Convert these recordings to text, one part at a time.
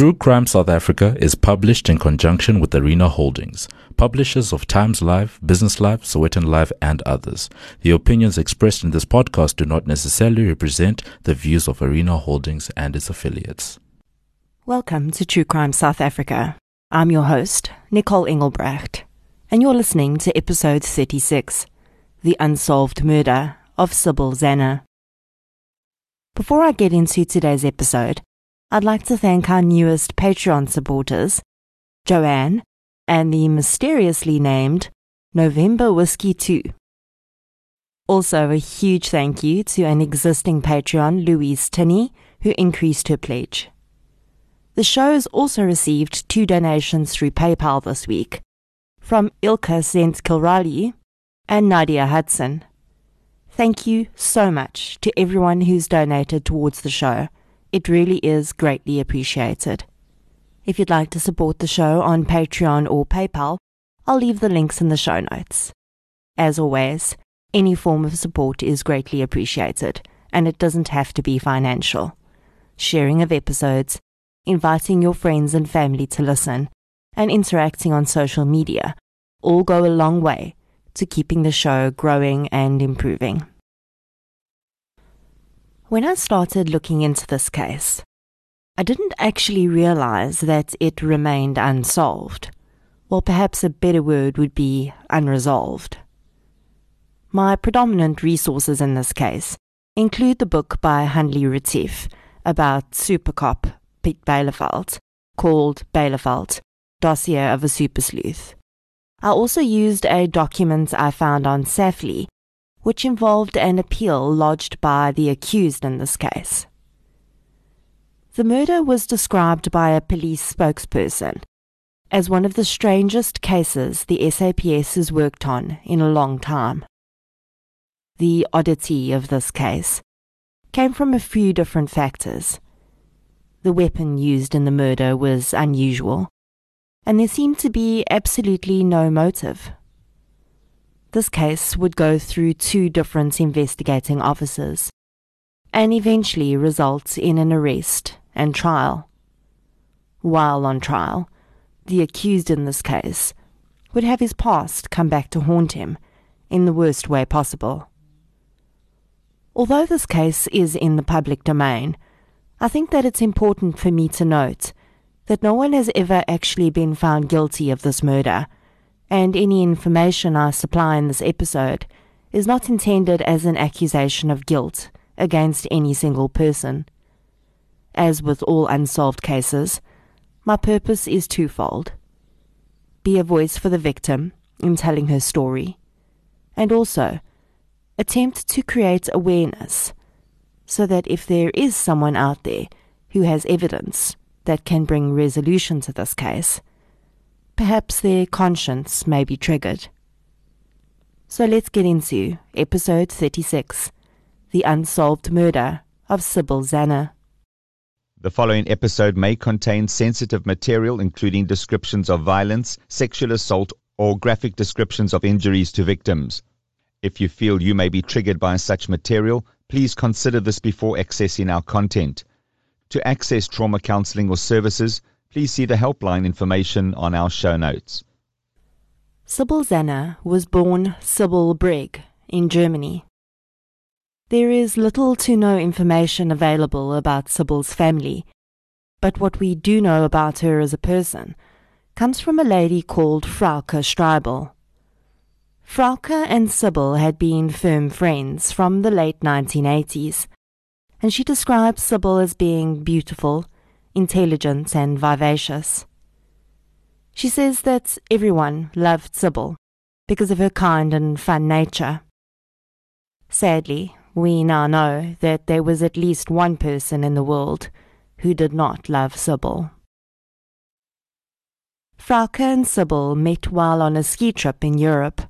True Crime South Africa is published in conjunction with Arena Holdings, publishers of Times Live, Business Live, Sowetan Live, and others. The opinions expressed in this podcast do not necessarily represent the views of Arena Holdings and its affiliates. Welcome to True Crime South Africa. I'm your host, Nicole Engelbrecht, and you're listening to episode 36 The Unsolved Murder of Sybil Zanner. Before I get into today's episode, I'd like to thank our newest Patreon supporters, Joanne and the mysteriously named November Whiskey 2. Also, a huge thank you to an existing Patreon, Louise Tinney, who increased her pledge. The show has also received two donations through PayPal this week from Ilka St. Kilrally and Nadia Hudson. Thank you so much to everyone who's donated towards the show it really is greatly appreciated. If you'd like to support the show on Patreon or PayPal, I'll leave the links in the show notes. As always, any form of support is greatly appreciated, and it doesn't have to be financial. Sharing of episodes, inviting your friends and family to listen, and interacting on social media all go a long way to keeping the show growing and improving. When I started looking into this case, I didn't actually realize that it remained unsolved. Or perhaps a better word would be unresolved. My predominant resources in this case include the book by Hanlie Retief about super cop Piet Byleveld called Byleveld, Dossier of a Super Sleuth. I also used a document I found on SAFLII which involved an appeal lodged by the accused in this case. The murder was described by a police spokesperson as one of the strangest cases the SAPS has worked on in a long time. The oddity of this case came from a few different factors. The weapon used in the murder was unusual, and there seemed to be absolutely no motive. This case would go through two different investigating officers and eventually result in an arrest and trial. While on trial, the accused in this case would have his past come back to haunt him in the worst way possible. Although this case is in the public domain, I think that it's important for me to note that no one has ever actually been found guilty of this murder and any information I supply in this episode is not intended as an accusation of guilt against any single person. As with all unsolved cases, my purpose is twofold be a voice for the victim in telling her story, and also attempt to create awareness so that if there is someone out there who has evidence that can bring resolution to this case, perhaps their conscience may be triggered. So let's get into episode 36 The Unsolved Murder of Sybil Zanner. The following episode may contain sensitive material, including descriptions of violence, sexual assault, or graphic descriptions of injuries to victims. If you feel you may be triggered by such material, please consider this before accessing our content. To access trauma counseling or services, please see the helpline information on our show notes. Sybil Zanner was born Sybil Brigg in Germany. There is little to no information available about Sybil's family, but what we do know about her as a person comes from a lady called Frauke Streibel. Frauke and Sybil had been firm friends from the late 1980s, and she describes Sybil as being beautiful, intelligent, and vivacious. She says that everyone loved Sybil because of her kind and fun nature. Sadly, we now know that there was at least one person in the world who did not love Sybil. Frauke and Sybil met while on a ski trip in Europe.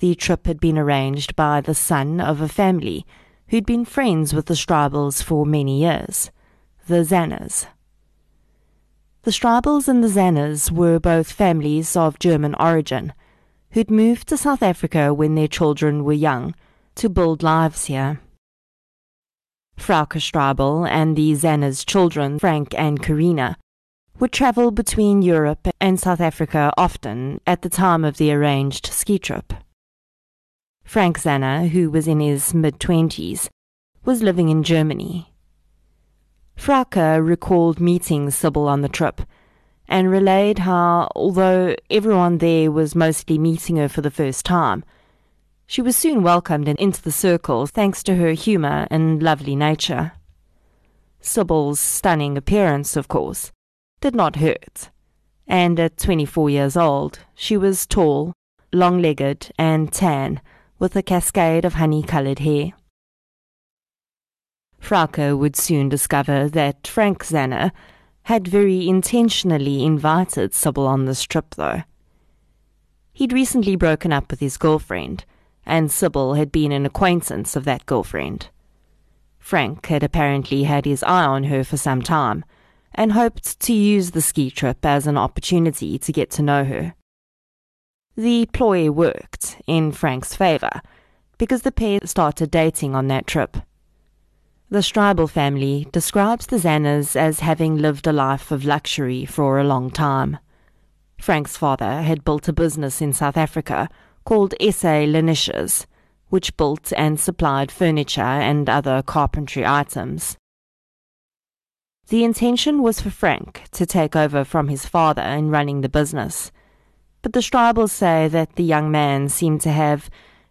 The trip had been arranged by the son of a family who'd been friends with the Streibels for many years the Zanners. The Streibels and the Zanners were both families of German origin who'd moved to South Africa when their children were young to build lives here. Frauke Streibel and the Zanners' children, Frank and Karina, would travel between Europe and South Africa often at the time of the arranged ski trip. Frank Zanner, who was in his mid twenties, was living in Germany. Frauke recalled meeting Sybil on the trip and relayed how, although everyone there was mostly meeting her for the first time, she was soon welcomed into the circle thanks to her humour and lovely nature. Sybil's stunning appearance, of course, did not hurt, and at 24 years old, she was tall, long legged, and tan, with a cascade of honey coloured hair. Frauke would soon discover that Frank Zanner had very intentionally invited Sybil on this trip, though. He'd recently broken up with his girlfriend, and Sybil had been an acquaintance of that girlfriend. Frank had apparently had his eye on her for some time, and hoped to use the ski trip as an opportunity to get to know her. The ploy worked in Frank's favour, because the pair started dating on that trip. The Stribel family describes the Zanners as having lived a life of luxury for a long time. Frank's father had built a business in South Africa called SA Lenisches, which built and supplied furniture and other carpentry items. The intention was for Frank to take over from his father in running the business, but the Stribels say that the young man seemed to have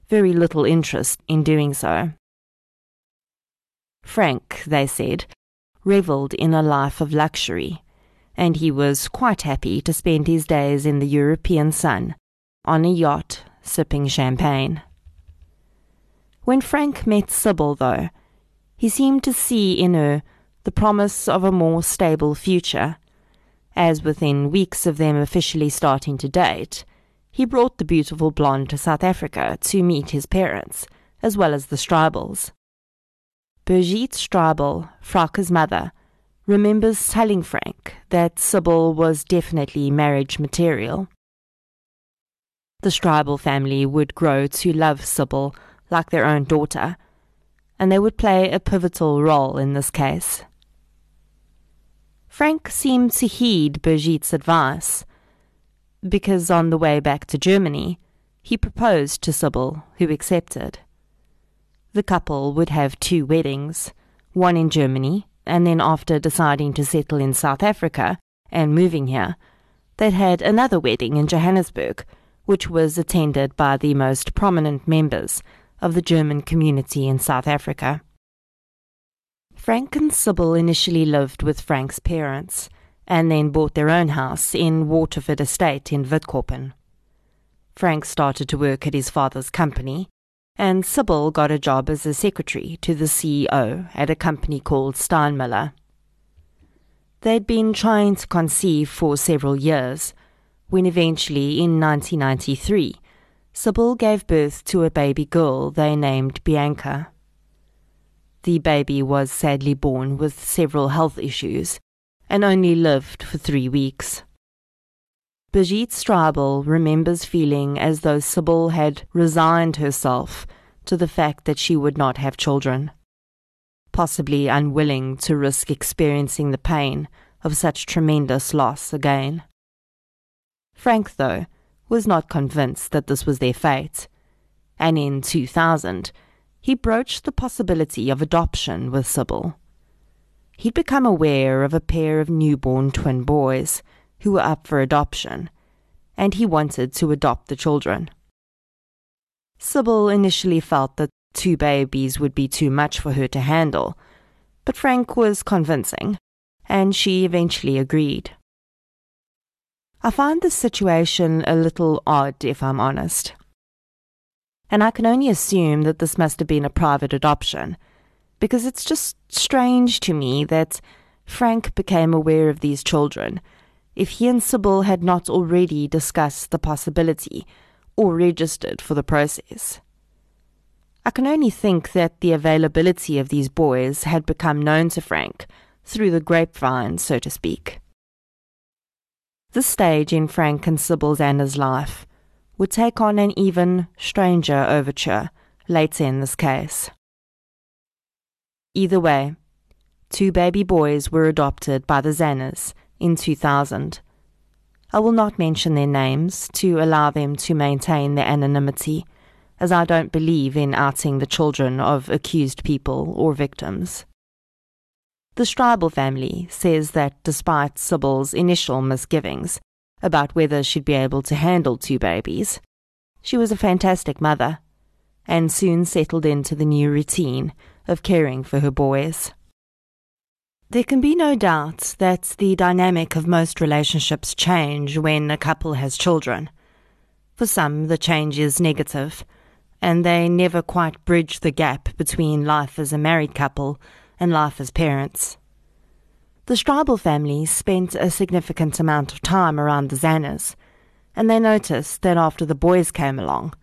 very little interest in doing so. Frank, they said, revelled in a life of luxury, and he was quite happy to spend his days in the European sun, on a yacht, sipping champagne. When Frank met Sybil, though, he seemed to see in her the promise of a more stable future, as within weeks of them officially starting to date, he brought the beautiful blonde to South Africa to meet his parents, as well as the Stribels. Brigitte Stribel, Frauke's mother, remembers telling Frank that Sybil was definitely marriage material. The Stribel family would grow to love Sybil like their own daughter, and they would play a pivotal role in this case. Frank seemed to heed Brigitte's advice, because on the way back to Germany, he proposed to Sybil, who accepted the couple would have two weddings, one in Germany, and then after deciding to settle in South Africa and moving here, they'd had another wedding in Johannesburg, which was attended by the most prominent members of the German community in South Africa. Frank and Sybil initially lived with Frank's parents and then bought their own house in Waterford Estate in Witkoppen. Frank started to work at his father's company and Sybil got a job as a secretary to the CEO at a company called Steinmiller. They'd been trying to conceive for several years, when eventually, in 1993, Sybil gave birth to a baby girl they named Bianca. The baby was sadly born with several health issues and only lived for three weeks. Brigitte Strabel remembers feeling as though Sybil had resigned herself to the fact that she would not have children, possibly unwilling to risk experiencing the pain of such tremendous loss again. Frank, though, was not convinced that this was their fate, and in 2000 he broached the possibility of adoption with Sybil. He'd become aware of a pair of newborn twin boys who were up for adoption, and he wanted to adopt the children. Sybil initially felt that two babies would be too much for her to handle, but Frank was convincing, and she eventually agreed. I find this situation a little odd, if I'm honest. And I can only assume that this must have been a private adoption, because it's just strange to me that Frank became aware of these children if he and Sybil had not already discussed the possibility or registered for the process. I can only think that the availability of these boys had become known to Frank through the grapevine, so to speak. This stage in Frank and Sybil Zanner's life would take on an even stranger overture later in this case. Either way, two baby boys were adopted by the Zanners in 2000. I will not mention their names to allow them to maintain their anonymity, as I don't believe in outing the children of accused people or victims. The Stribel family says that despite Sybil's initial misgivings about whether she'd be able to handle two babies, she was a fantastic mother and soon settled into the new routine of caring for her boys. There can be no doubt that the dynamic of most relationships change when a couple has children. For some, the change is negative, and they never quite bridge the gap between life as a married couple and life as parents. The Stribel family spent a significant amount of time around the Zanners, and they noticed that after the boys came along,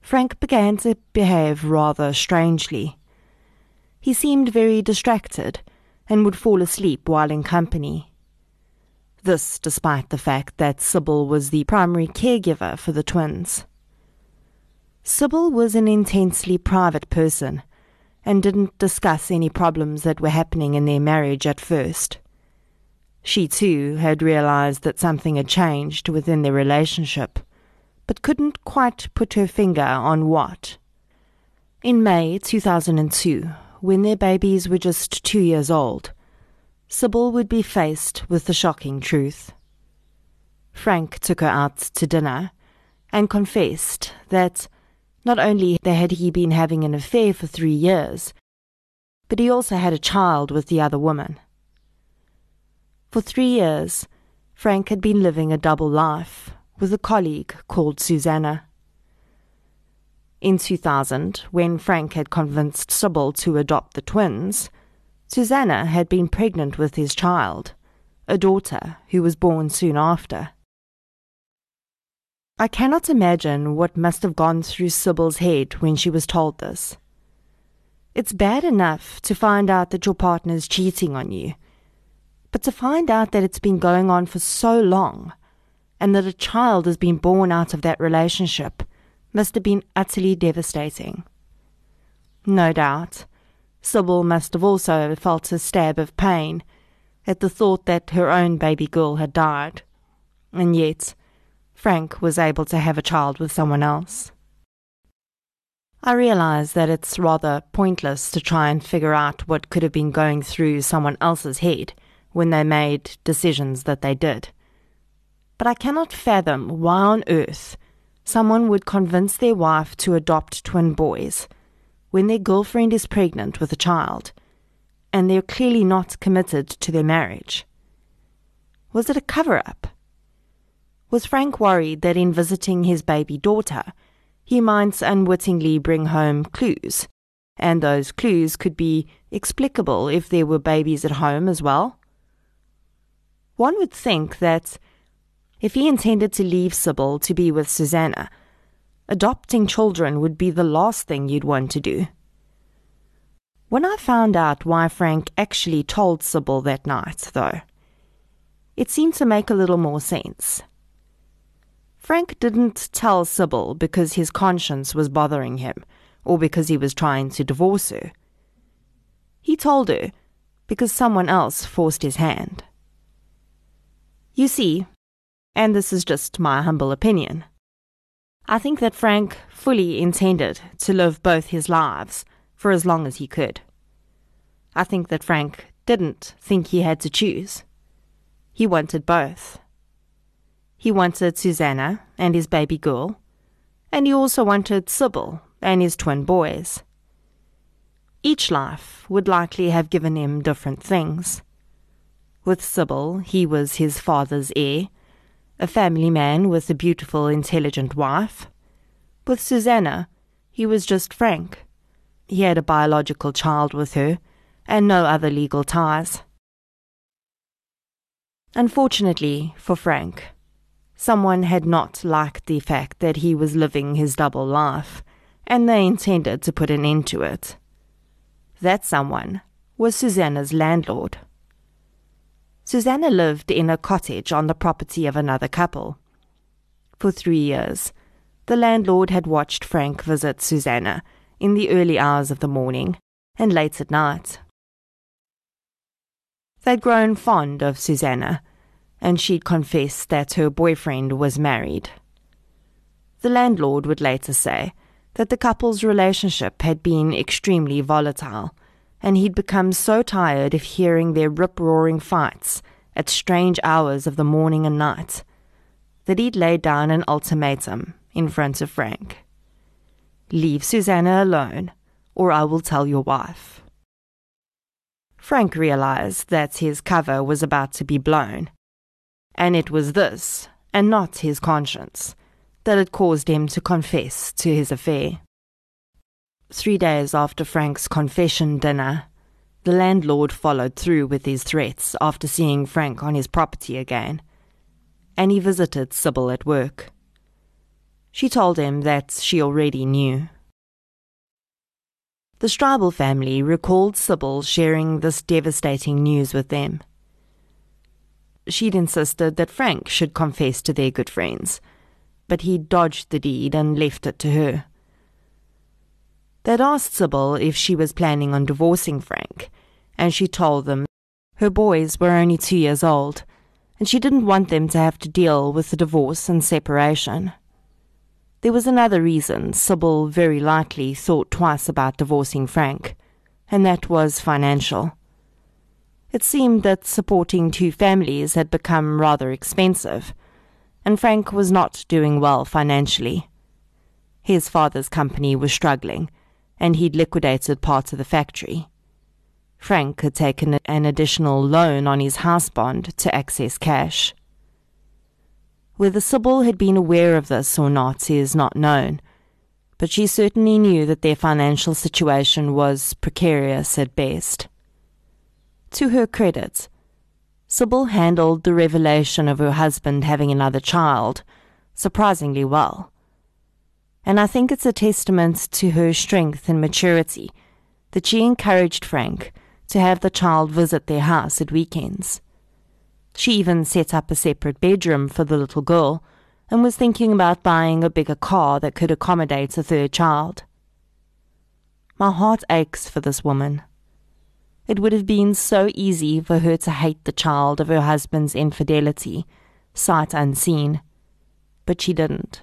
Frank began to behave rather strangely. He seemed very distracted and would fall asleep while in company. This despite the fact that Sybil was the primary caregiver for the twins. Sybil was an intensely private person and didn't discuss any problems that were happening in their marriage at first. She too had realized that something had changed within their relationship, but couldn't quite put her finger on what. In May 2002, when their babies were just two years old, Sybil would be faced with the shocking truth. Frank took her out to dinner and confessed that not only had he been having an affair for three years, but he also had a child with the other woman. For three years, Frank had been living a double life with a colleague called Susanna. In 2000, when Frank had convinced Sybil to adopt the twins, Susanna had been pregnant with his child, a daughter who was born soon after. I cannot imagine what must have gone through Sybil's head when she was told this. It's bad enough to find out that your partner is cheating on you, but to find out that it's been going on for so long and that a child has been born out of that relationship must have been utterly devastating. No doubt, Sybil must have also felt a stab of pain at the thought that her own baby girl had died, and yet Frank was able to have a child with someone else. I realize that it's rather pointless to try and figure out what could have been going through someone else's head when they made decisions that they did. But I cannot fathom why on earth someone would convince their wife to adopt twin boys when their girlfriend is pregnant with a child and they're clearly not committed to their marriage. Was it a cover up? Was Frank worried that in visiting his baby daughter, he might unwittingly bring home clues, and those clues could be explicable if there were babies at home as well? One would think that if he intended to leave Sybil to be with Susanna, adopting children would be the last thing you'd want to do. When I found out why Frank actually told Sybil that night, though, it seemed to make a little more sense. Frank didn't tell Sybil because his conscience was bothering him or because he was trying to divorce her. He told her because someone else forced his hand. You see, and this is just my humble opinion. I think that Frank fully intended to live both his lives for as long as he could. I think that Frank didn't think he had to choose. He wanted both. He wanted Susanna and his baby girl, and he also wanted Sybil and his twin boys. Each life would likely have given him different things. With Sybil, he was his father's heir a family man with a beautiful, intelligent wife. With Susanna, he was just Frank. He had a biological child with her, and no other legal ties. Unfortunately for Frank, someone had not liked the fact that he was living his double life, and they intended to put an end to it. That someone was Susanna's landlord. Susanna lived in a cottage on the property of another couple. For three years, the landlord had watched Frank visit Susanna in the early hours of the morning and late at night. They'd grown fond of Susanna, and she'd confessed that her boyfriend was married. The landlord would later say that the couple's relationship had been extremely volatile, and he'd become so tired of hearing their rip roaring fights at strange hours of the morning and night that he'd laid down an ultimatum in front of Frank Leave Susanna alone, or I will tell your wife. Frank realized that his cover was about to be blown, and it was this, and not his conscience, that had caused him to confess to his affair. Three days after Frank's confession dinner, the landlord followed through with his threats after seeing Frank on his property again, and he visited Sybil at work. She told him that she already knew. The Straubel family recalled Sybil sharing this devastating news with them. She'd insisted that Frank should confess to their good friends, but he dodged the deed and left it to her. They'd asked Sybil if she was planning on divorcing Frank, and she told them her boys were only two years old, and she didn't want them to have to deal with the divorce and separation. There was another reason Sybil very likely thought twice about divorcing Frank, and that was financial. It seemed that supporting two families had become rather expensive, and Frank was not doing well financially. His father's company was struggling, and he'd liquidated part of the factory. Frank had taken an additional loan on his house bond to access cash. Whether Sybil had been aware of this or not is not known, but she certainly knew that their financial situation was precarious at best. To her credit, Sybil handled the revelation of her husband having another child surprisingly well. And I think it's a testament to her strength and maturity that she encouraged Frank to have the child visit their house at weekends. She even set up a separate bedroom for the little girl and was thinking about buying a bigger car that could accommodate a third child. My heart aches for this woman. It would have been so easy for her to hate the child of her husband's infidelity, sight unseen, but she didn't.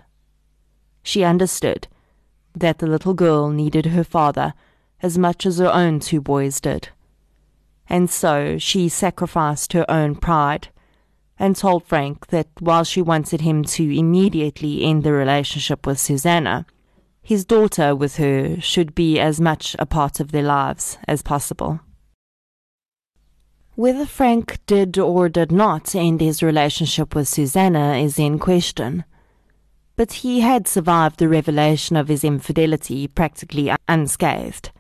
She understood that the little girl needed her father as much as her own two boys did and so she sacrificed her own pride and told Frank that while she wanted him to immediately end the relationship with Susanna, his daughter with her should be as much a part of their lives as possible. Whether Frank did or did not end his relationship with Susanna is in question, but he had survived the revelation of his infidelity practically unscathed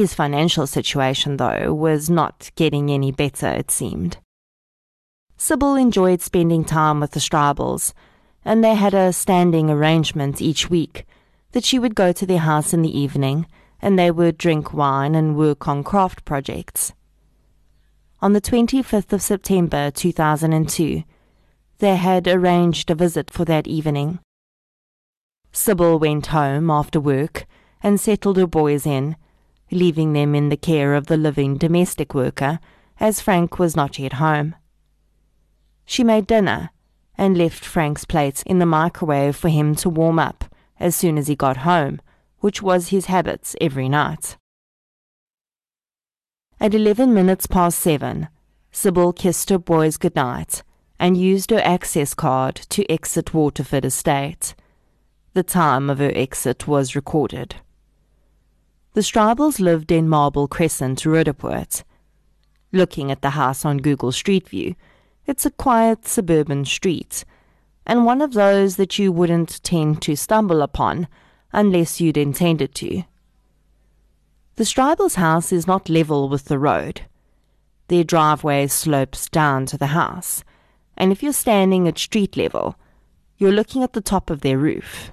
his financial situation, though, was not getting any better, it seemed. Sybil enjoyed spending time with the Straubels, and they had a standing arrangement each week that she would go to their house in the evening and they would drink wine and work on craft projects. On the 25th of September 2002, they had arranged a visit for that evening. Sybil went home after work and settled her boys in leaving them in the care of the living domestic worker, as Frank was not yet home. She made dinner and left Frank's plates in the microwave for him to warm up as soon as he got home, which was his habit every night. At eleven minutes past seven, Sybil kissed her boys good night and used her access card to exit Waterford Estate. The time of her exit was recorded. The Straubels lived in Marble Crescent, Roodepoort. Looking at the house on Google Street View, it's a quiet suburban street, and one of those that you wouldn't tend to stumble upon unless you'd intended to. The Straubels' house is not level with the road. Their driveway slopes down to the house, and if you're standing at street level, you're looking at the top of their roof.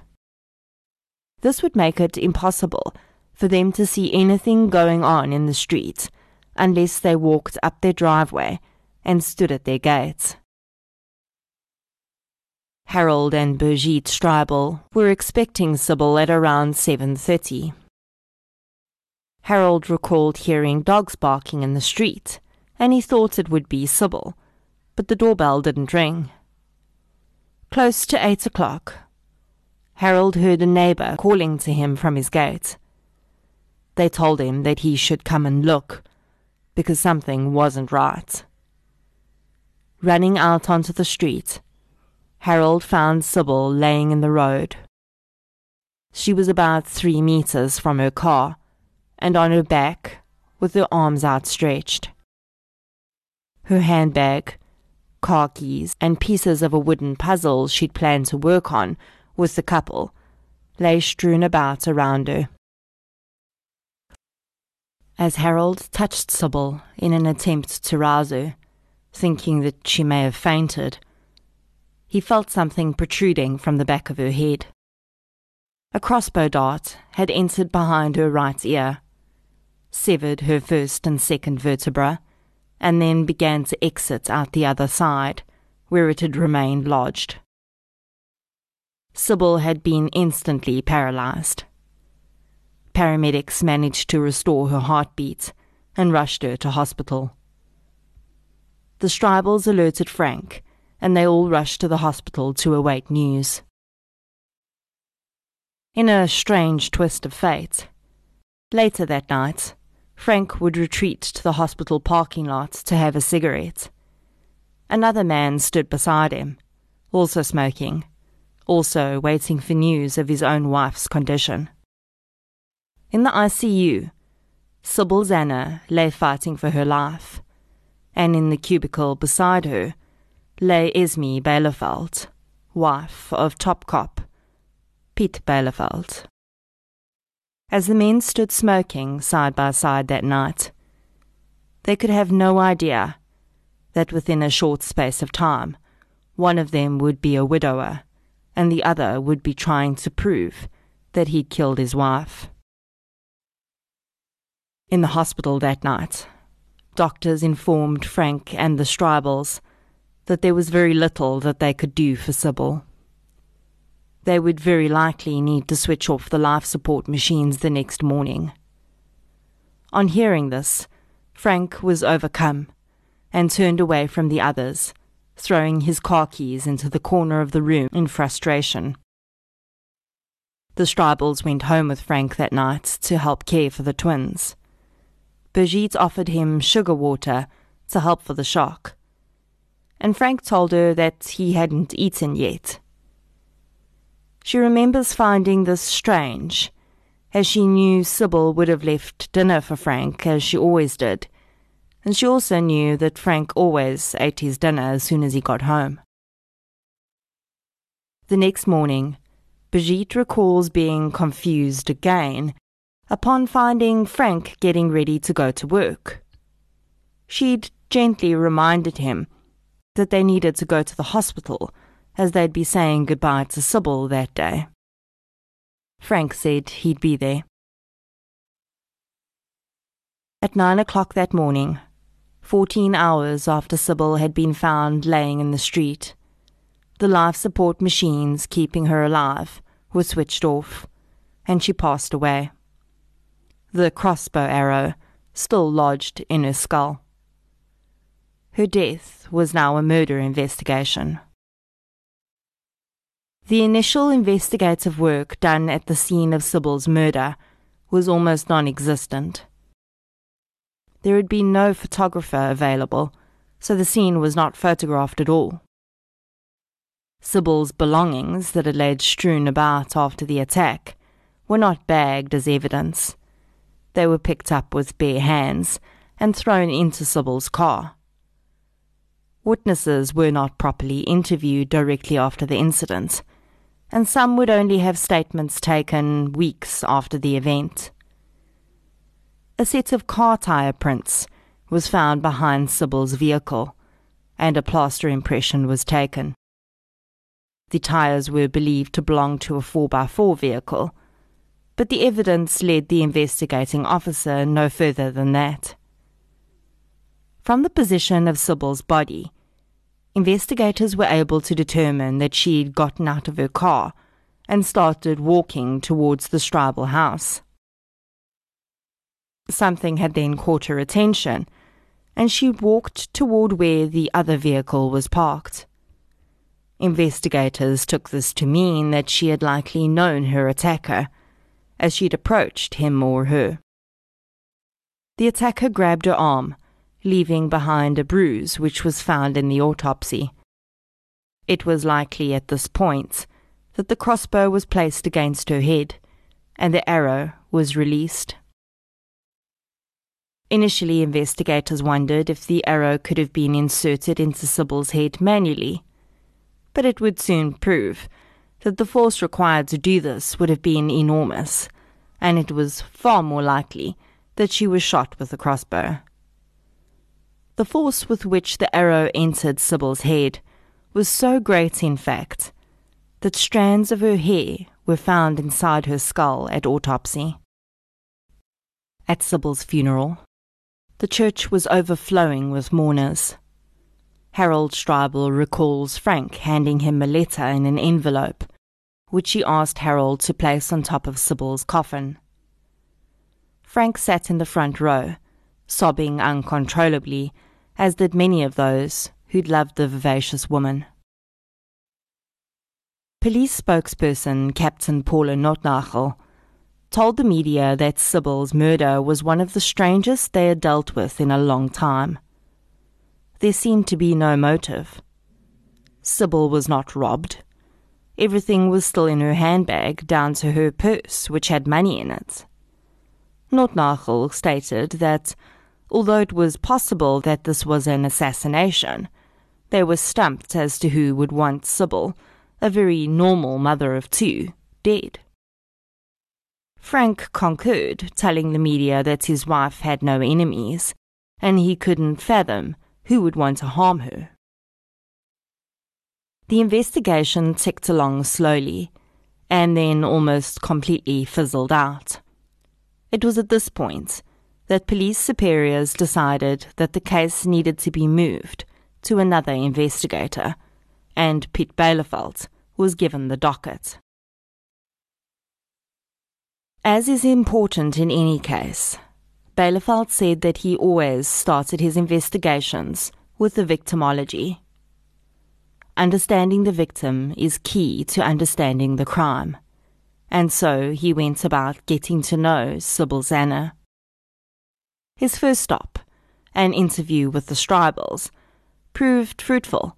This would make it impossible for them to see anything going on in the street unless they walked up their driveway and stood at their gates. Harold and Brigitte Straubel were expecting Sybil at around 7.30. Harold recalled hearing dogs barking in the street, and he thought it would be Sybil, but the doorbell didn't ring. Close to eight o'clock, Harold heard a neighbour calling to him from his gate. They told him that he should come and look, because something wasn't right. Running out onto the street, Harold found Sybil laying in the road. She was about three meters from her car, and on her back, with her arms outstretched. Her handbag, car keys, and pieces of a wooden puzzle she'd planned to work on with the couple lay strewn about around her. As Harold touched Sybil in an attempt to rouse her, thinking that she may have fainted, he felt something protruding from the back of her head. A crossbow dart had entered behind her right ear, severed her first and second vertebra, and then began to exit out the other side, where it had remained lodged. Sybil had been instantly paralyzed. Paramedics managed to restore her heartbeat and rushed her to hospital. The Stribels alerted Frank, and they all rushed to the hospital to await news. In a strange twist of fate, later that night, Frank would retreat to the hospital parking lot to have a cigarette. Another man stood beside him, also smoking, also waiting for news of his own wife's condition. In the ICU, Sybil Zanner lay fighting for her life, and in the cubicle beside her lay Esme Byleveld, wife of top cop Piet Byleveld. As the men stood smoking side by side that night, they could have no idea that within a short space of time, one of them would be a widower, and the other would be trying to prove that he'd killed his wife. In the hospital that night, doctors informed Frank and the Stribels that there was very little that they could do for Sybil. They would very likely need to switch off the life support machines the next morning. On hearing this, Frank was overcome and turned away from the others, throwing his car keys into the corner of the room in frustration. The Stribels went home with Frank that night to help care for the twins. Brigitte offered him sugar water to help for the shock. And Frank told her that he hadn't eaten yet. She remembers finding this strange, as she knew Sybil would have left dinner for Frank, as she always did, and she also knew that Frank always ate his dinner as soon as he got home. The next morning, Brigitte recalls being confused again upon finding Frank getting ready to go to work. She'd gently reminded him that they needed to go to the hospital as they'd be saying goodbye to Sybil that day. Frank said he'd be there. At nine o'clock that morning, fourteen hours after Sybil had been found laying in the street, the life support machines keeping her alive were switched off, and she passed away the crossbow arrow still lodged in her skull. Her death was now a murder investigation. The initial investigative work done at the scene of Sybil's murder was almost non existent. There had been no photographer available, so the scene was not photographed at all. Sybil's belongings that had laid strewn about after the attack were not bagged as evidence they were picked up with bare hands and thrown into Sybil's car. Witnesses were not properly interviewed directly after the incident, and some would only have statements taken weeks after the event. A set of car tire prints was found behind Sybil's vehicle, and a plaster impression was taken. The tires were believed to belong to a 4x4 vehicle, but the evidence led the investigating officer no further than that. From the position of Sybil's body, investigators were able to determine that she had gotten out of her car and started walking towards the Stribel house. Something had then caught her attention, and she walked toward where the other vehicle was parked. Investigators took this to mean that she had likely known her attacker, as she'd approached him or her. The attacker grabbed her arm, leaving behind a bruise which was found in the autopsy. It was likely at this point that the crossbow was placed against her head and the arrow was released. Initially, investigators wondered if the arrow could have been inserted into Sybil's head manually but it would soon prove that the force required to do this would have been enormous, and it was far more likely that she was shot with a crossbow. The force with which the arrow entered Sybil's head was so great, in fact, that strands of her hair were found inside her skull at autopsy. At Sybil's funeral, the church was overflowing with mourners. Harold Stribel recalls Frank handing him a letter in an envelope, which he asked Harold to place on top of Sybil's coffin. Frank sat in the front row, sobbing uncontrollably, as did many of those who'd loved the vivacious woman. Police spokesperson Captain Paula Notnagel told the media that Sybil's murder was one of the strangest they had dealt with in a long time there seemed to be no motive. Sybil was not robbed. Everything was still in her handbag, down to her purse, which had money in it. Notnagel stated that, although it was possible that this was an assassination, they were stumped as to who would want Sybil, a very normal mother of two, dead. Frank concurred, telling the media that his wife had no enemies, and he couldn't fathom who would want to harm her? The investigation ticked along slowly, and then almost completely fizzled out. It was at this point that police superiors decided that the case needed to be moved to another investigator, and Piet Byleveld was given the docket. As is important in any case, Byleveld said that he always started his investigations with the victimology. Understanding the victim is key to understanding the crime, and so he went about getting to know Sybil Zanner. His first stop, an interview with the Stribels, proved fruitful,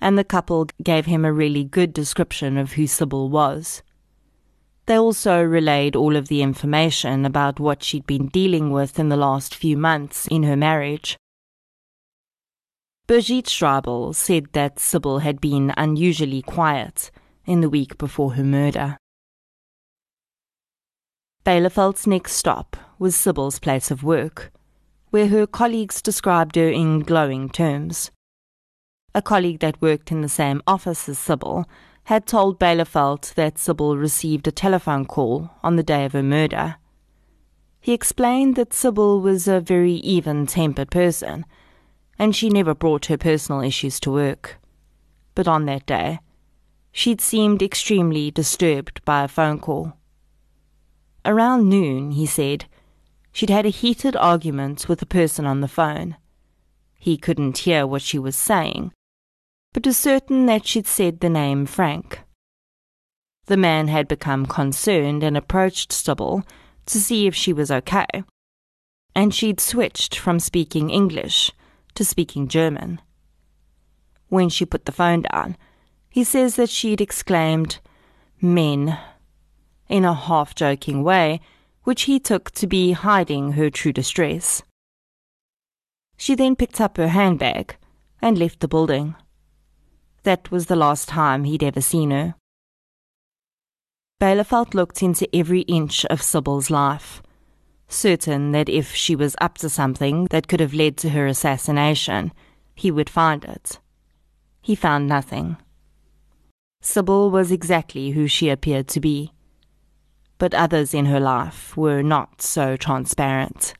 and the couple gave him a really good description of who Sybil was. They also relayed all of the information about what she'd been dealing with in the last few months in her marriage. Brigitte Stribel said that Sybil had been unusually quiet in the week before her murder. Byleveld's next stop was Sybil's place of work, where her colleagues described her in glowing terms. A colleague that worked in the same office as Sybil had told Byleveld that Sybil received a telephone call on the day of her murder. He explained that Sybil was a very even tempered person, and she never brought her personal issues to work. But on that day, she'd seemed extremely disturbed by a phone call. Around noon, he said, she'd had a heated argument with a person on the phone. He couldn't hear what she was saying, but was certain that she'd said the name Frank. The man had become concerned and approached Sybil to see if she was okay, and she'd switched from speaking English to speaking German. When she put the phone down, he says that she'd exclaimed, Men, in a half joking way, which he took to be hiding her true distress. She then picked up her handbag and left the building. That was the last time he'd ever seen her. Byleveld looked into every inch of Sybil's life, certain that if she was up to something that could have led to her assassination, he would find it. He found nothing. Sybil was exactly who she appeared to be, but others in her life were not so transparent.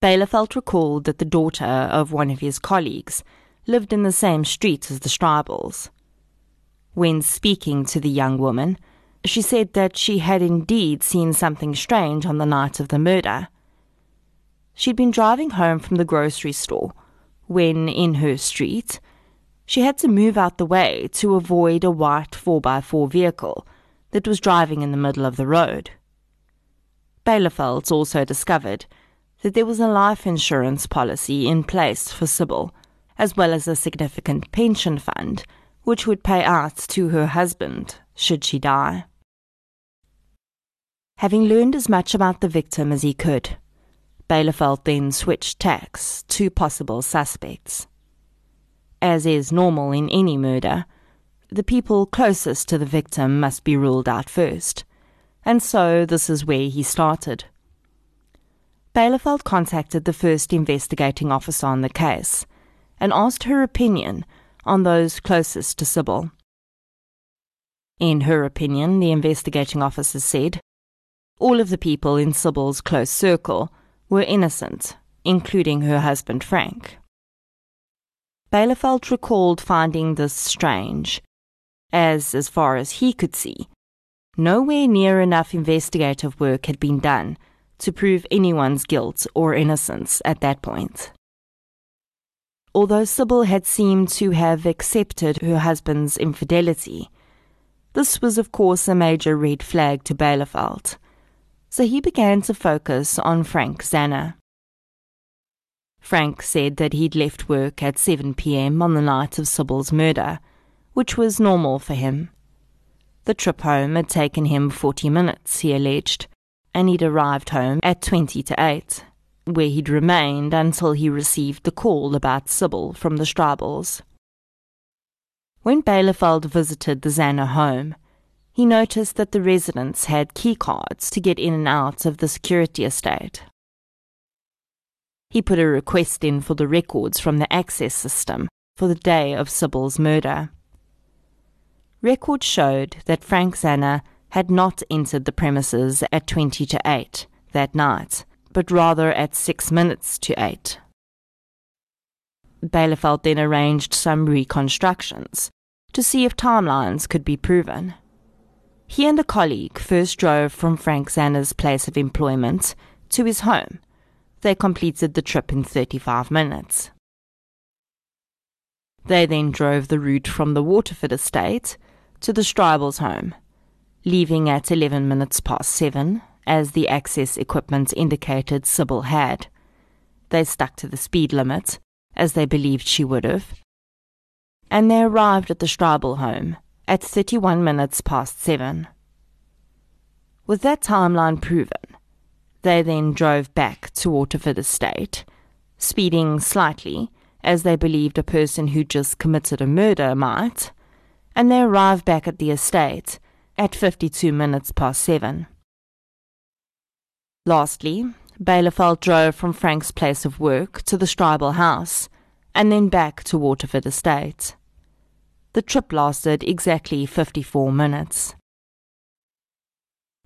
Byleveld recalled that the daughter of one of his colleagues lived in the same street as the Stribels. When speaking to the young woman, she said that she had indeed seen something strange on the night of the murder. she'd been driving home from the grocery store when, in her street, she had to move out the way to avoid a white 4x4 vehicle that was driving in the middle of the road. Byleveld also discovered that there was a life insurance policy in place for Sybil, as well as a significant pension fund which would pay out to her husband should she die. Having learned as much about the victim as he could, Byleveld then switched tacks to possible suspects. As is normal in any murder, the people closest to the victim must be ruled out first, and so this is where he started. Byleveld contacted the first investigating officer on the case and asked her opinion on those closest to Sybil. In her opinion, the investigating officer said, all of the people in Sybil's close circle were innocent, including her husband Frank. Byleveld recalled finding this strange, as, as far as he could see, nowhere near enough investigative work had been done to prove anyone's guilt or innocence at that point. Although Sybil had seemed to have accepted her husband's infidelity, this was, of course, a major red flag to Byleveld, so he began to focus on Frank Zanner. Frank said that he'd left work at 7 p.m. on the night of Sybil's murder, which was normal for him. The trip home had taken him 40 minutes, he alleged, and he'd arrived home at 20 to 8 where he'd remained until he received the call about Sybil from the Straubels. When Byleveld visited the Zanner home, he noticed that the residents had key cards to get in and out of the security estate. He put a request in for the records from the access system for the day of Sybil's murder. Records showed that Frank Zanner had not entered the premises at 20 to 8 that night but rather at six minutes to eight. Byleveld then arranged some reconstructions to see if timelines could be proven. He and a colleague first drove from Frank Zanner's place of employment to his home. They completed the trip in 35 minutes. They then drove the route from the Waterford estate to the Straubels' home, leaving at 11 minutes past 7 as the access equipment indicated Sybil had. They stuck to the speed limit, as they believed she would have, and they arrived at the Straubel home at 31 minutes past seven. With that timeline proven, they then drove back to Waterford Estate, speeding slightly, as they believed a person who just committed a murder might, and they arrived back at the estate at 52 minutes past seven. Lastly, Byleveld drove from Frank's place of work to the Straubel house, and then back to Waterford Estate. The trip lasted exactly 54 minutes.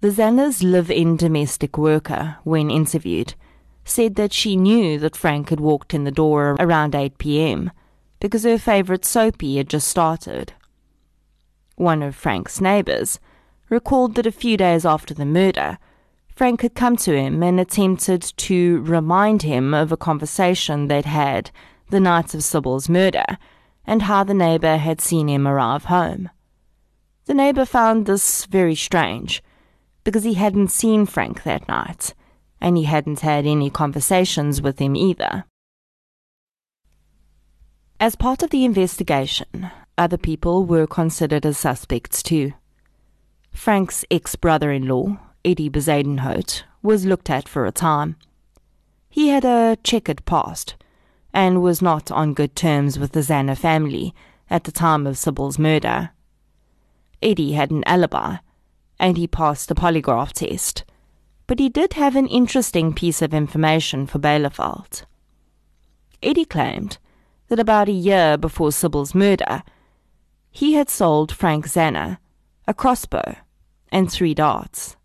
The Zanners live in domestic worker, when interviewed, said that she knew that Frank had walked in the door around 8 pm because her favourite soapy had just started. One of Frank's neighbours recalled that a few days after the murder, Frank had come to him and attempted to remind him of a conversation they'd had the night of Sybil's murder and how the neighbour had seen him arrive home. The neighbour found this very strange because he hadn't seen Frank that night and he hadn't had any conversations with him either. As part of the investigation, other people were considered as suspects too. Frank's ex brother in law, Eddie Bezuidenhout, was looked at for a time. He had a checkered past and was not on good terms with the Zanner family at the time of Sybil's murder. Eddie had an alibi, and he passed the polygraph test, but he did have an interesting piece of information for Byleveld. Eddie claimed that about a year before Sybil's murder, he had sold Frank Zanner a crossbow and three darts.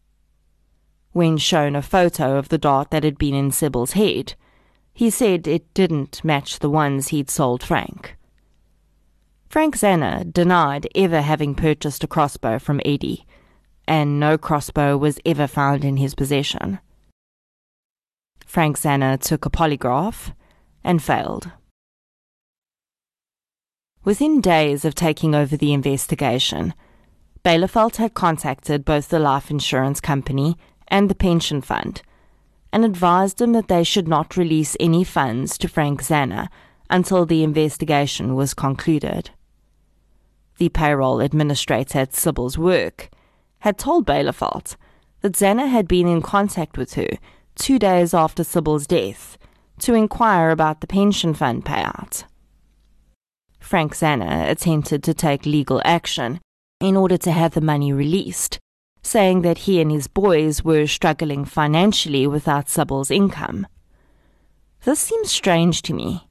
When shown a photo of the dart that had been in Sybil's head, he said it didn't match the ones he'd sold Frank. Frank Zanner denied ever having purchased a crossbow from Eddie, and no crossbow was ever found in his possession. Frank Zanner took a polygraph and failed. Within days of taking over the investigation, Byleveld had contacted both the life insurance company and the pension fund and advised them that they should not release any funds to Frank Zanner until the investigation was concluded. The payroll administrator at Sybil's work had told Byleveld that Zanner had been in contact with her two days after Sybil's death to inquire about the pension fund payout. Frank Zanner attempted to take legal action in order to have the money released, saying that he and his boys were struggling financially without Sybil's income. This seems strange to me.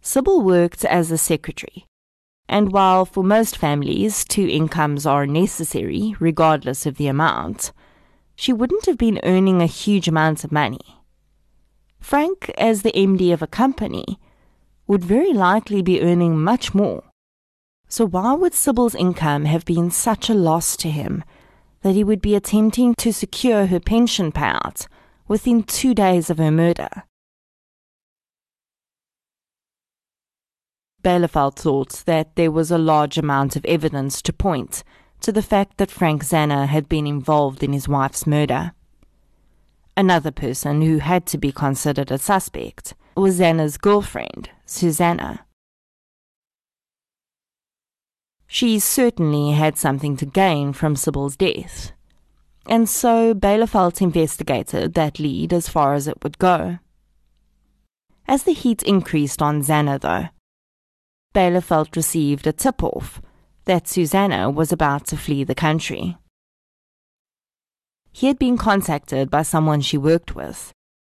Sybil worked as a secretary, and while for most families two incomes are necessary, regardless of the amount, she wouldn't have been earning a huge amount of money. Frank, as the MD of a company, would very likely be earning much more. So why would Sybil's income have been such a loss to him that he would be attempting to secure her pension payout within two days of her murder? Byleveld thought that there was a large amount of evidence to point to the fact that Frank Zanner had been involved in his wife's murder. Another person who had to be considered a suspect was Zanner's girlfriend, Susanna. She certainly had something to gain from Sybil's death, and so Byleveld investigated that lead as far as it would go. As the heat increased on Zanner, though, Byleveld received a tip off that Susanna was about to flee the country. He had been contacted by someone she worked with,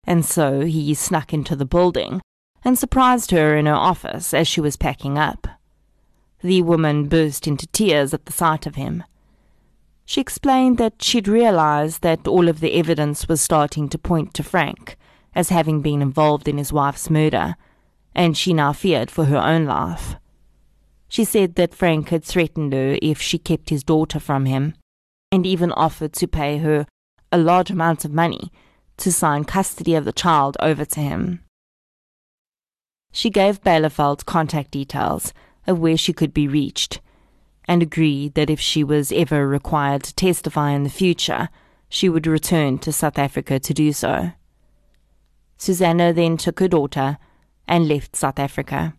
and so he snuck into the building and surprised her in her office as she was packing up. The woman burst into tears at the sight of him. She explained that she'd realized that all of the evidence was starting to point to Frank as having been involved in his wife's murder, and she now feared for her own life. She said that Frank had threatened her if she kept his daughter from him, and even offered to pay her a large amount of money to sign custody of the child over to him. She gave Byleveld contact details of where she could be reached and agreed that if she was ever required to testify in the future, she would return to South Africa to do so. Susanna then took her daughter and left South Africa.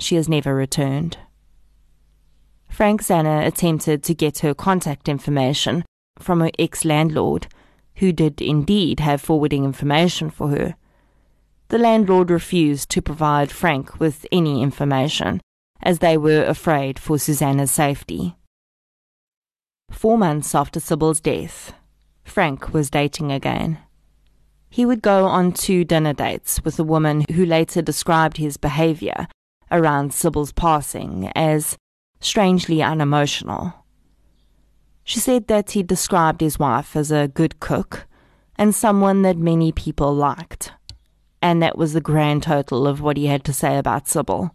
She has never returned. Frank Zanner attempted to get her contact information from her ex landlord, who did indeed have forwarding information for her. The landlord refused to provide Frank with any information, as they were afraid for Susanna's safety. Four months after Sybil's death, Frank was dating again. He would go on two dinner dates with a woman who later described his behavior around Sybil's passing as strangely unemotional. She said that he described his wife as a good cook and someone that many people liked, and that was the grand total of what he had to say about Sybil.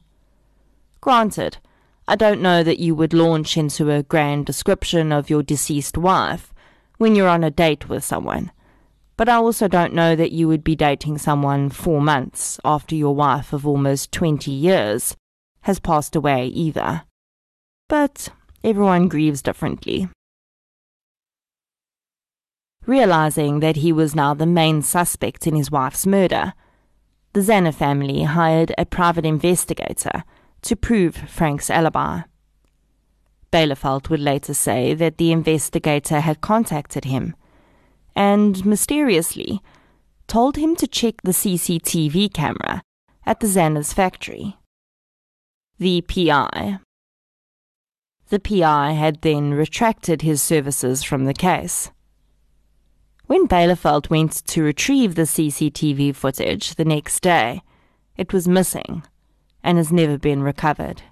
Granted, I don't know that you would launch into a grand description of your deceased wife when you're on a date with someone, but I also don't know that you would be dating someone four months after your wife of almost 20 years has passed away either. But everyone grieves differently. Realizing that he was now the main suspect in his wife's murder, the Zanner family hired a private investigator to prove Frank's alibi. Byleveld would later say that the investigator had contacted him and, mysteriously, told him to check the CCTV camera at the Zanner's factory. The PI. The PI had then retracted his services from the case. When Byleveld went to retrieve the CCTV footage the next day, it was missing and has never been recovered.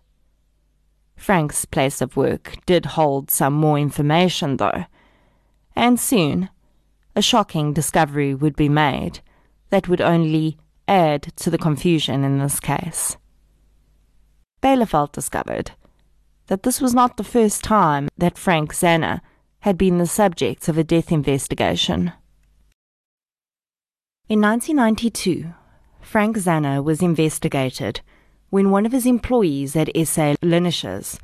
Frank's place of work did hold some more information, though, and soon a shocking discovery would be made that would only add to the confusion in this case. Byleveld discovered that this was not the first time that Frank Zanner had been the subject of a death investigation. In 1992, Frank Zanner was investigated when one of his employees at SA Linishes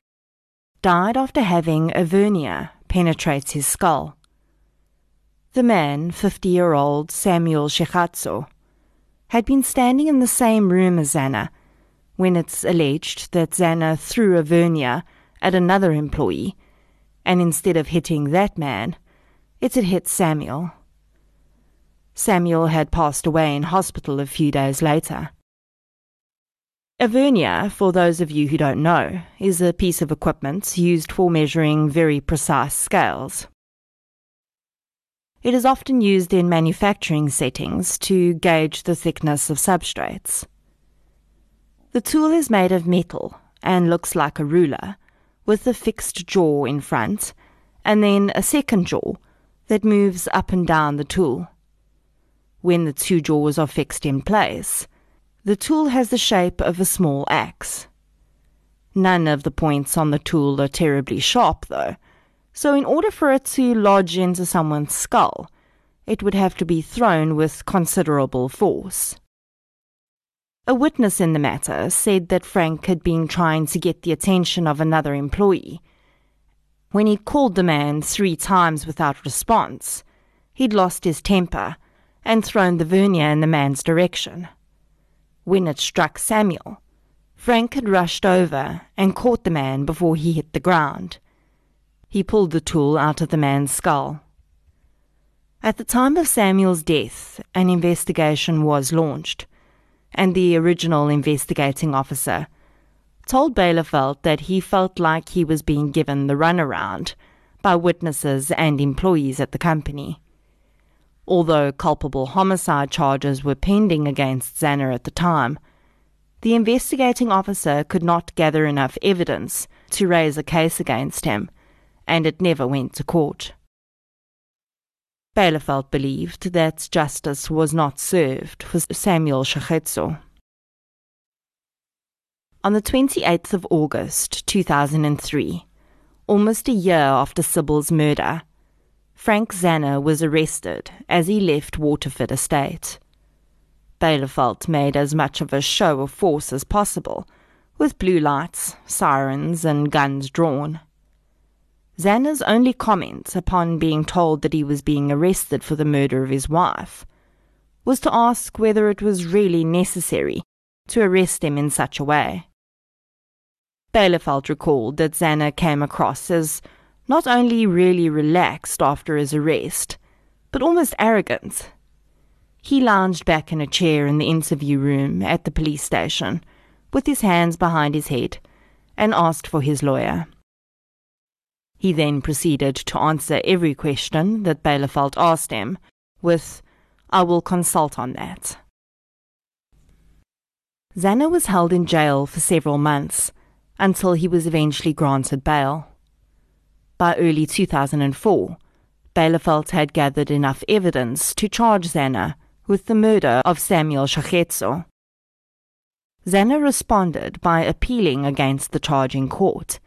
died after having a vernier penetrate his skull. The man, 50 year old Samuel Shekhatso, had been standing in the same room as Zanner when it's alleged that Zanner threw a vernier at another employee, and instead of hitting that man, it had hit Samuel. Samuel had passed away in hospital a few days later. A vernier, for those of you who don't know, is a piece of equipment used for measuring very precise scales. It is often used in manufacturing settings to gauge the thickness of substrates. The tool is made of metal and looks like a ruler, with a fixed jaw in front, and then a second jaw that moves up and down the tool. When the two jaws are fixed in place, the tool has the shape of a small axe. None of the points on the tool are terribly sharp, though, so in order for it to lodge into someone's skull, it would have to be thrown with considerable force. A witness in the matter said that Frank had been trying to get the attention of another employee. When he called the man three times without response, he'd lost his temper and thrown the vernier in the man's direction. When it struck Samuel, Frank had rushed over and caught the man before he hit the ground. He pulled the tool out of the man's skull. At the time of Samuel's death, an investigation was launched, and the original investigating officer told Byleveld that he felt like he was being given the runaround by witnesses and employees at the company. Although culpable homicide charges were pending against Zanner at the time, the investigating officer could not gather enough evidence to raise a case against him, and it never went to court. Byleveld believed that justice was not served for Samuel Shekhetso. On the 28th of August 2003, almost a year after Sybil's murder, Frank Zanner was arrested as he left Waterford Estate. Byleveld made as much of a show of force as possible, with blue lights, sirens, and guns drawn. Zanner's only comment upon being told that he was being arrested for the murder of his wife was to ask whether it was really necessary to arrest him in such a way. Byleveld recalled that Zanner came across as not only really relaxed after his arrest, but almost arrogant. He lounged back in a chair in the interview room at the police station, with his hands behind his head, and asked for his lawyer. He then proceeded to answer every question that Byleveld asked him, with, I will consult on that. Zanner was held in jail for several months until he was eventually granted bail. By early 2004, Byleveld had gathered enough evidence to charge Zanner with the murder of Samuel Shekhetso. Zanner responded by appealing against the charge in court,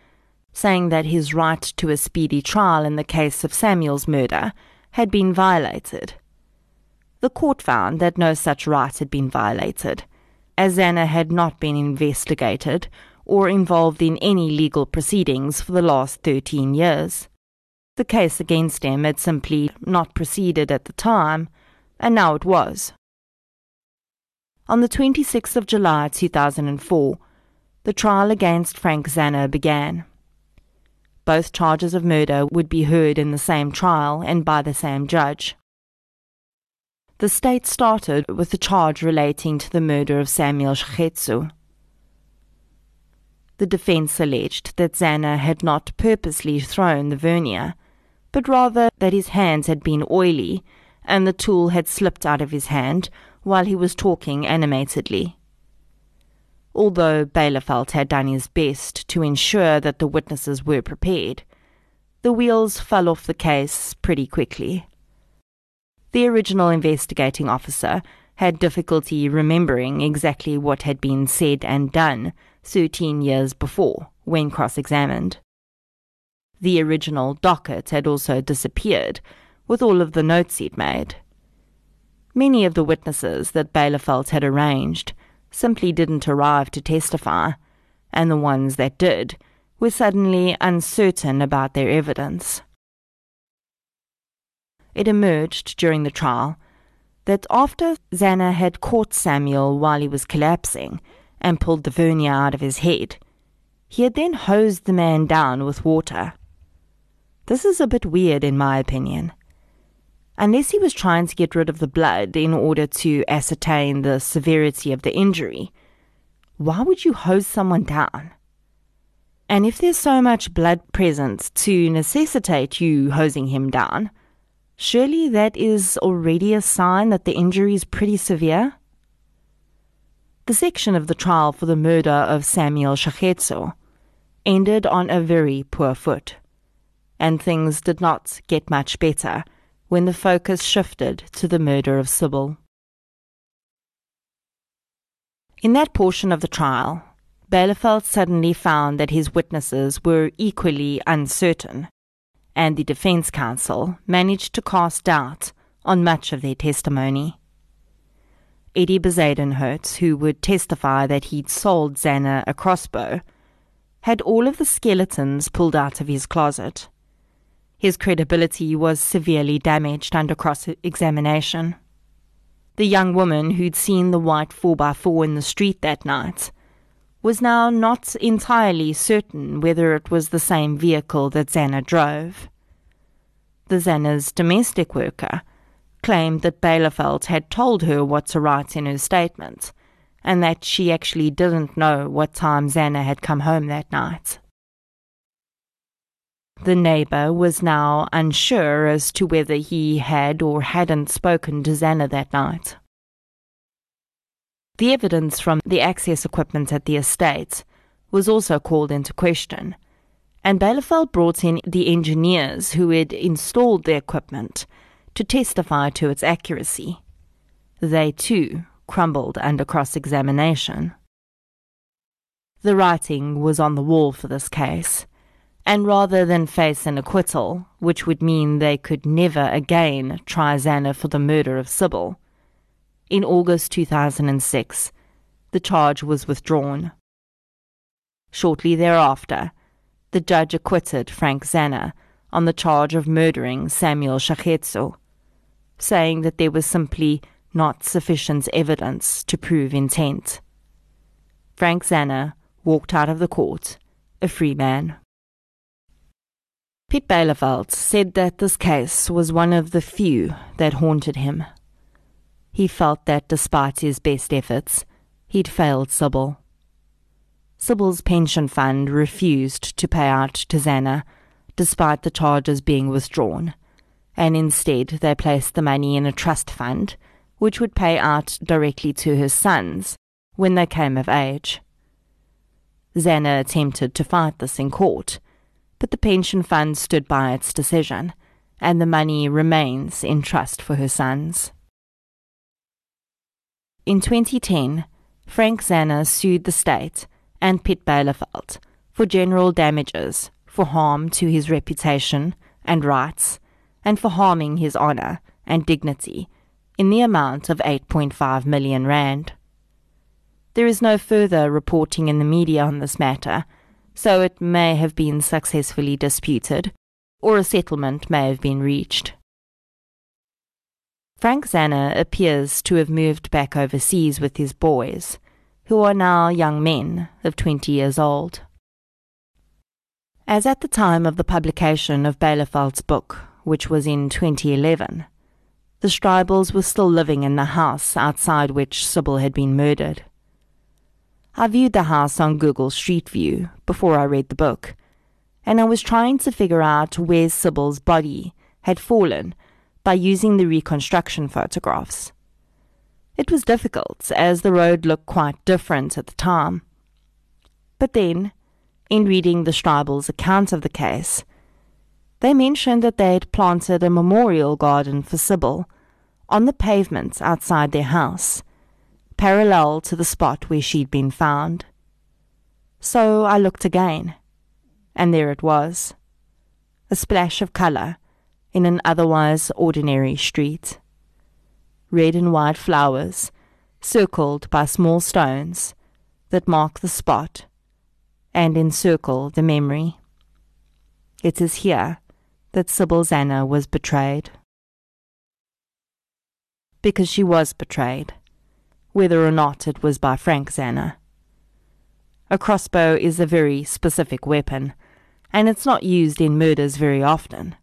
saying that his right to a speedy trial in the case of Samuel's murder had been violated. The court found that no such right had been violated, as Zanner had not been investigated or involved in any legal proceedings for the last 13 years. The case against him had simply not proceeded at the time, and now it was. On the 26th of July 2004, the trial against Frank Zanner began. Both charges of murder would be heard in the same trial and by the same judge. The state started with the charge relating to the murder of Samuel Shekhetso the defence alleged that Zanner had not purposely thrown the vernier, but rather that his hands had been oily and the tool had slipped out of his hand while he was talking animatedly. Although Byleveld had done his best to ensure that the witnesses were prepared, the wheels fell off the case pretty quickly. The original investigating officer had difficulty remembering exactly what had been said and done 13 years before when cross examined. The original docket had also disappeared, with all of the notes he'd made. Many of the witnesses that Byleveld had arranged simply didn't arrive to testify, and the ones that did were suddenly uncertain about their evidence. It emerged during the trial that after Zanner had caught Samuel while he was collapsing and pulled the vernier out of his head, he had then hosed the man down with water. This is a bit weird, in my opinion. Unless he was trying to get rid of the blood in order to ascertain the severity of the injury, why would you hose someone down? And if there's so much blood present to necessitate you hosing him down, surely that is already a sign that the injury is pretty severe? The section of the trial for the murder of Samuel Shakhetso ended on a very poor foot, and things did not get much better when the focus shifted to the murder of Sybil. In that portion of the trial, Byleveld suddenly found that his witnesses were equally uncertain, and the defense counsel managed to cast doubt on much of their testimony. Eddie Bezuidenhout, who would testify that he'd sold Zanner a crossbow, had all of the skeletons pulled out of his closet. His credibility was severely damaged under cross examination. The young woman who'd seen the white 4x4 in the street that night was now not entirely certain whether it was the same vehicle that Zanner drove. The Zanner's domestic worker claimed that Byleveld had told her what to write in her statement, and that she actually didn't know what time Zanner had come home that night. The neighbor was now unsure as to whether he had or hadn't spoken to Zanner that night. The evidence from the access equipment at the estate was also called into question, and Byleveld brought in the engineers who had installed the equipment to testify to its accuracy. They, too, crumbled under cross examination. The writing was on the wall for this case, and rather than face an acquittal, which would mean they could never again try Zanner for the murder of Sybil, in August 2006, the charge was withdrawn. Shortly thereafter, the judge acquitted Frank Zanner on the charge of murdering Samuel Shakhetso, saying that there was simply not sufficient evidence to prove intent. Frank Zanner walked out of the court, a free man. Piet Byleveld said that this case was one of the few that haunted him. He felt that despite his best efforts, he'd failed Sybil. Sybil's pension fund refused to pay out to Zanner, despite the charges being withdrawn, and instead they placed the money in a trust fund, which would pay out directly to his sons when they came of age. Zanner attempted to fight this in court, but the pension fund stood by its decision, and the money remains in trust for her sons. In 2010, Frank Zanner sued the state and Piet Byleveld for general damages for harm to his reputation and rights and for harming his honor and dignity in the amount of 8.5 million rand. There is no further reporting in the media on this matter, so it may have been successfully disputed, or a settlement may have been reached. Frank Zanner appears to have moved back overseas with his boys, who are now young men of 20 years old. As at the time of the publication of Byleveld's book, which was in 2011, the Streibels were still living in the house outside which Sybil had been murdered. I viewed the house on Google Street View before I read the book, and I was trying to figure out where Sybil's body had fallen by using the reconstruction photographs. It was difficult, as the road looked quite different at the time. But then, in reading the Streibels' account of the case, they mentioned that they had planted a memorial garden for Sybil on the pavement outside their house, parallel to the spot where she'd been found. So I looked again, and there it was a splash of colour in an otherwise ordinary street. red and white flowers, circled by small stones that mark the spot and encircle the memory. It is here that Sybil Zanner was betrayed. Because she was betrayed, whether or not it was by Frank Zanner. A crossbow is a very specific weapon, and it's not used in murders very often.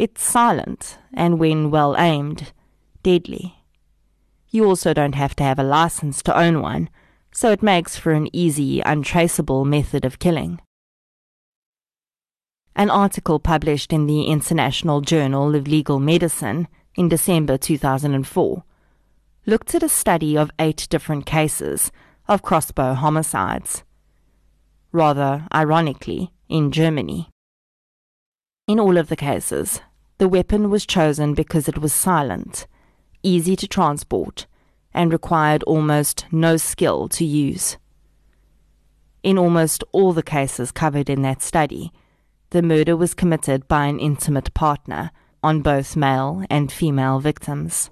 It's silent, and when well aimed, deadly. You also don't have to have a license to own one, so it makes for an easy, untraceable method of killing. An article published in the International Journal of Legal Medicine in December 2004 looked at a study of eight different cases of crossbow homicides. Rather ironically, in Germany. In all of the cases, the weapon was chosen because it was silent, easy to transport, and required almost no skill to use. In almost all the cases covered in that study, the murder was committed by an intimate partner on both male and female victims.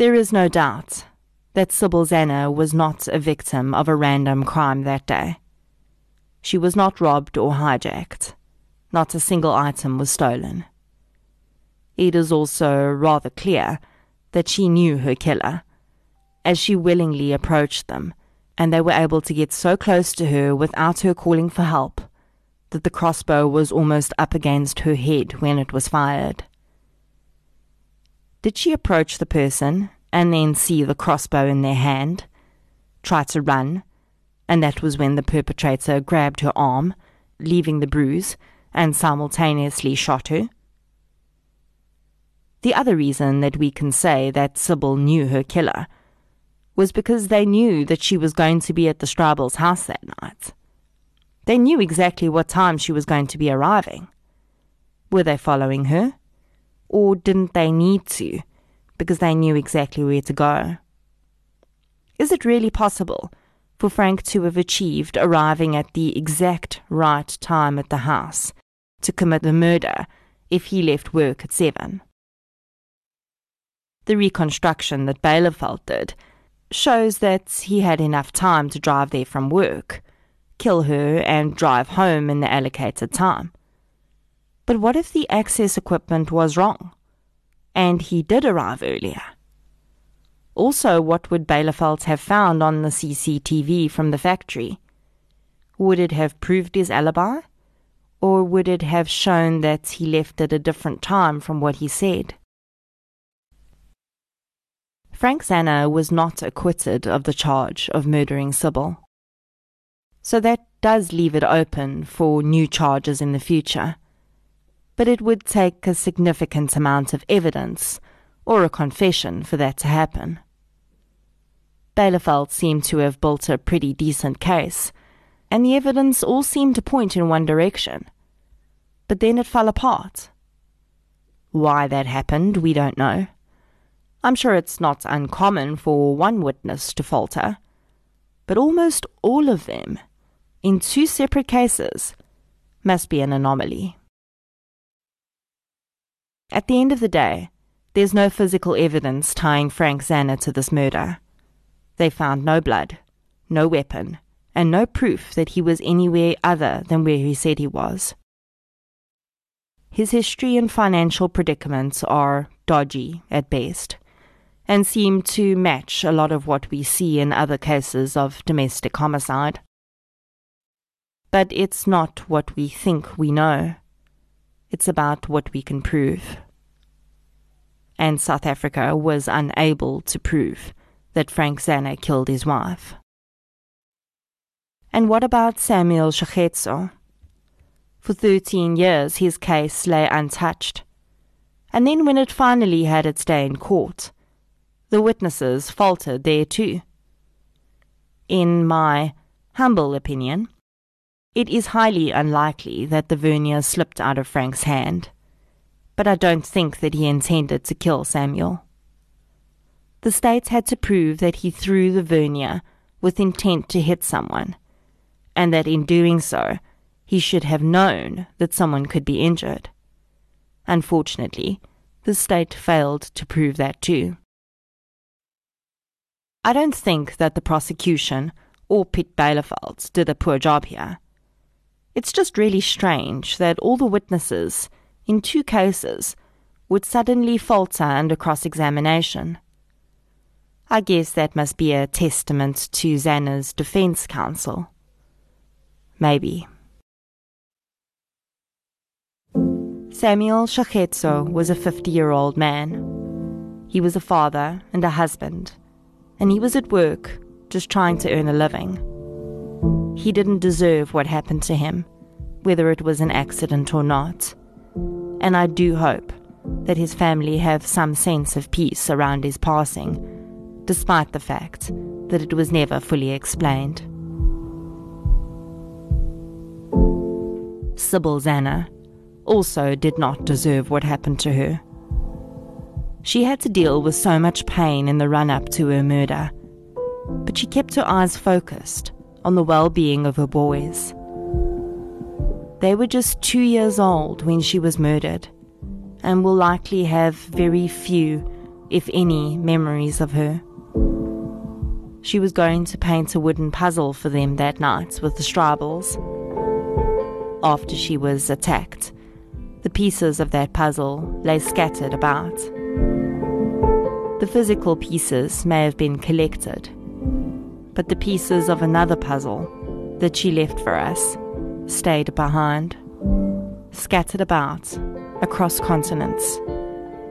There is no doubt that Sybil Zanner was not a victim of a random crime that day. She was not robbed or hijacked. Not a single item was stolen. It is also rather clear that she knew her killer, as she willingly approached them, and they were able to get so close to her without her calling for help that the crossbow was almost up against her head when it was fired. Did she approach the person and then see the crossbow in their hand, try to run, and that was when the perpetrator grabbed her arm, leaving the bruise, and simultaneously shot her? The other reason that we can say that Sybil knew her killer was because they knew that she was going to be at the Straubels' house that night. They knew exactly what time she was going to be arriving. Were they following her? Or didn't they need to, because they knew exactly where to go? Is it really possible for Frank to have achieved arriving at the exact right time at the house to commit the murder if he left work at seven? The reconstruction that Byleveld did shows that he had enough time to drive there from work, kill her, and drive home in the allocated time. But what if the access equipment was wrong, and he did arrive earlier? Also, what would Byleveld have found on the CCTV from the factory? Would it have proved his alibi? Or would it have shown that he left at a different time from what he said? Frank Zanner was not acquitted of the charge of murdering Sybil. So that does leave it open for new charges in the future. But it would take a significant amount of evidence or a confession for that to happen. Byleveld seemed to have built a pretty decent case, and the evidence all seemed to point in one direction. But then it fell apart. Why that happened, we don't know. I'm sure it's not uncommon for one witness to falter, but almost all of them, in two separate cases, must be an anomaly. At the end of the day, there's no physical evidence tying Frank Zanner to this murder. They found no blood, no weapon, and no proof that he was anywhere other than where he said he was. His history and financial predicaments are dodgy at best, and seem to match a lot of what we see in other cases of domestic homicide. But it's not what we think we know, it's about what we can prove. And South Africa was unable to prove that Frank Zanner killed his wife. And what about Samuel Shaketso? For 13 years, his case lay untouched. And then, when it finally had its day in court, the witnesses faltered there too. In my humble opinion, it is highly unlikely that the vernier slipped out of Frank's hand, but I don't think that he intended to kill Samuel the states had to prove that he threw the vernier with intent to hit someone, and that in doing so, he should have known that someone could be injured. Unfortunately, the state failed to prove that too. I don't think that the prosecution or Piet Byleveld did a poor job here. It's just really strange that all the witnesses, in two cases, would suddenly falter under cross examination. I guess that must be a testament to Zanner's defense counsel. Maybe. Samuel Shachetso was a 50 year old man. He was a father and a husband, and he was at work just trying to earn a living. He didn't deserve what happened to him, whether it was an accident or not. And I do hope that his family have some sense of peace around his passing, despite the fact that it was never fully explained. Sybil Zanner also did not deserve what happened to her. She had to deal with so much pain in the run up to her murder, but she kept her eyes focused on the well being of her boys. They were just two years old when she was murdered, and will likely have very few, if any, memories of her. She was going to paint a wooden puzzle for them that night with the Straubels. After she was attacked, the pieces of that puzzle lay scattered about. The physical pieces may have been collected, but the pieces of another puzzle that she left for us stayed behind, scattered about across continents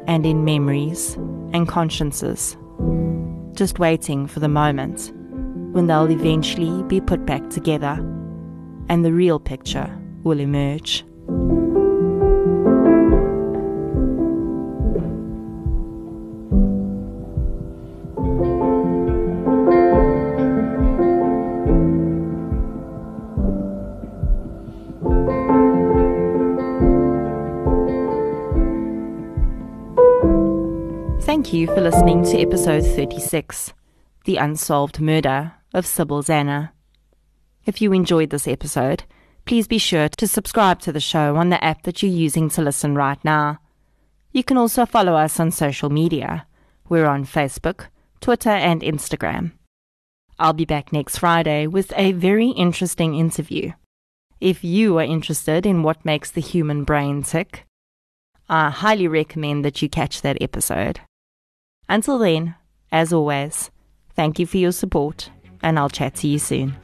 and in memories and consciences, just waiting for the moment when they'll eventually be put back together and the real picture will emerge. You for listening to episode 36 The Unsolved Murder of Sybil Zanner. If you enjoyed this episode, please be sure to subscribe to the show on the app that you're using to listen right now. You can also follow us on social media. We're on Facebook, Twitter, and Instagram. I'll be back next Friday with a very interesting interview. If you are interested in what makes the human brain tick, I highly recommend that you catch that episode. Until then, as always, thank you for your support, and I'll chat to you soon.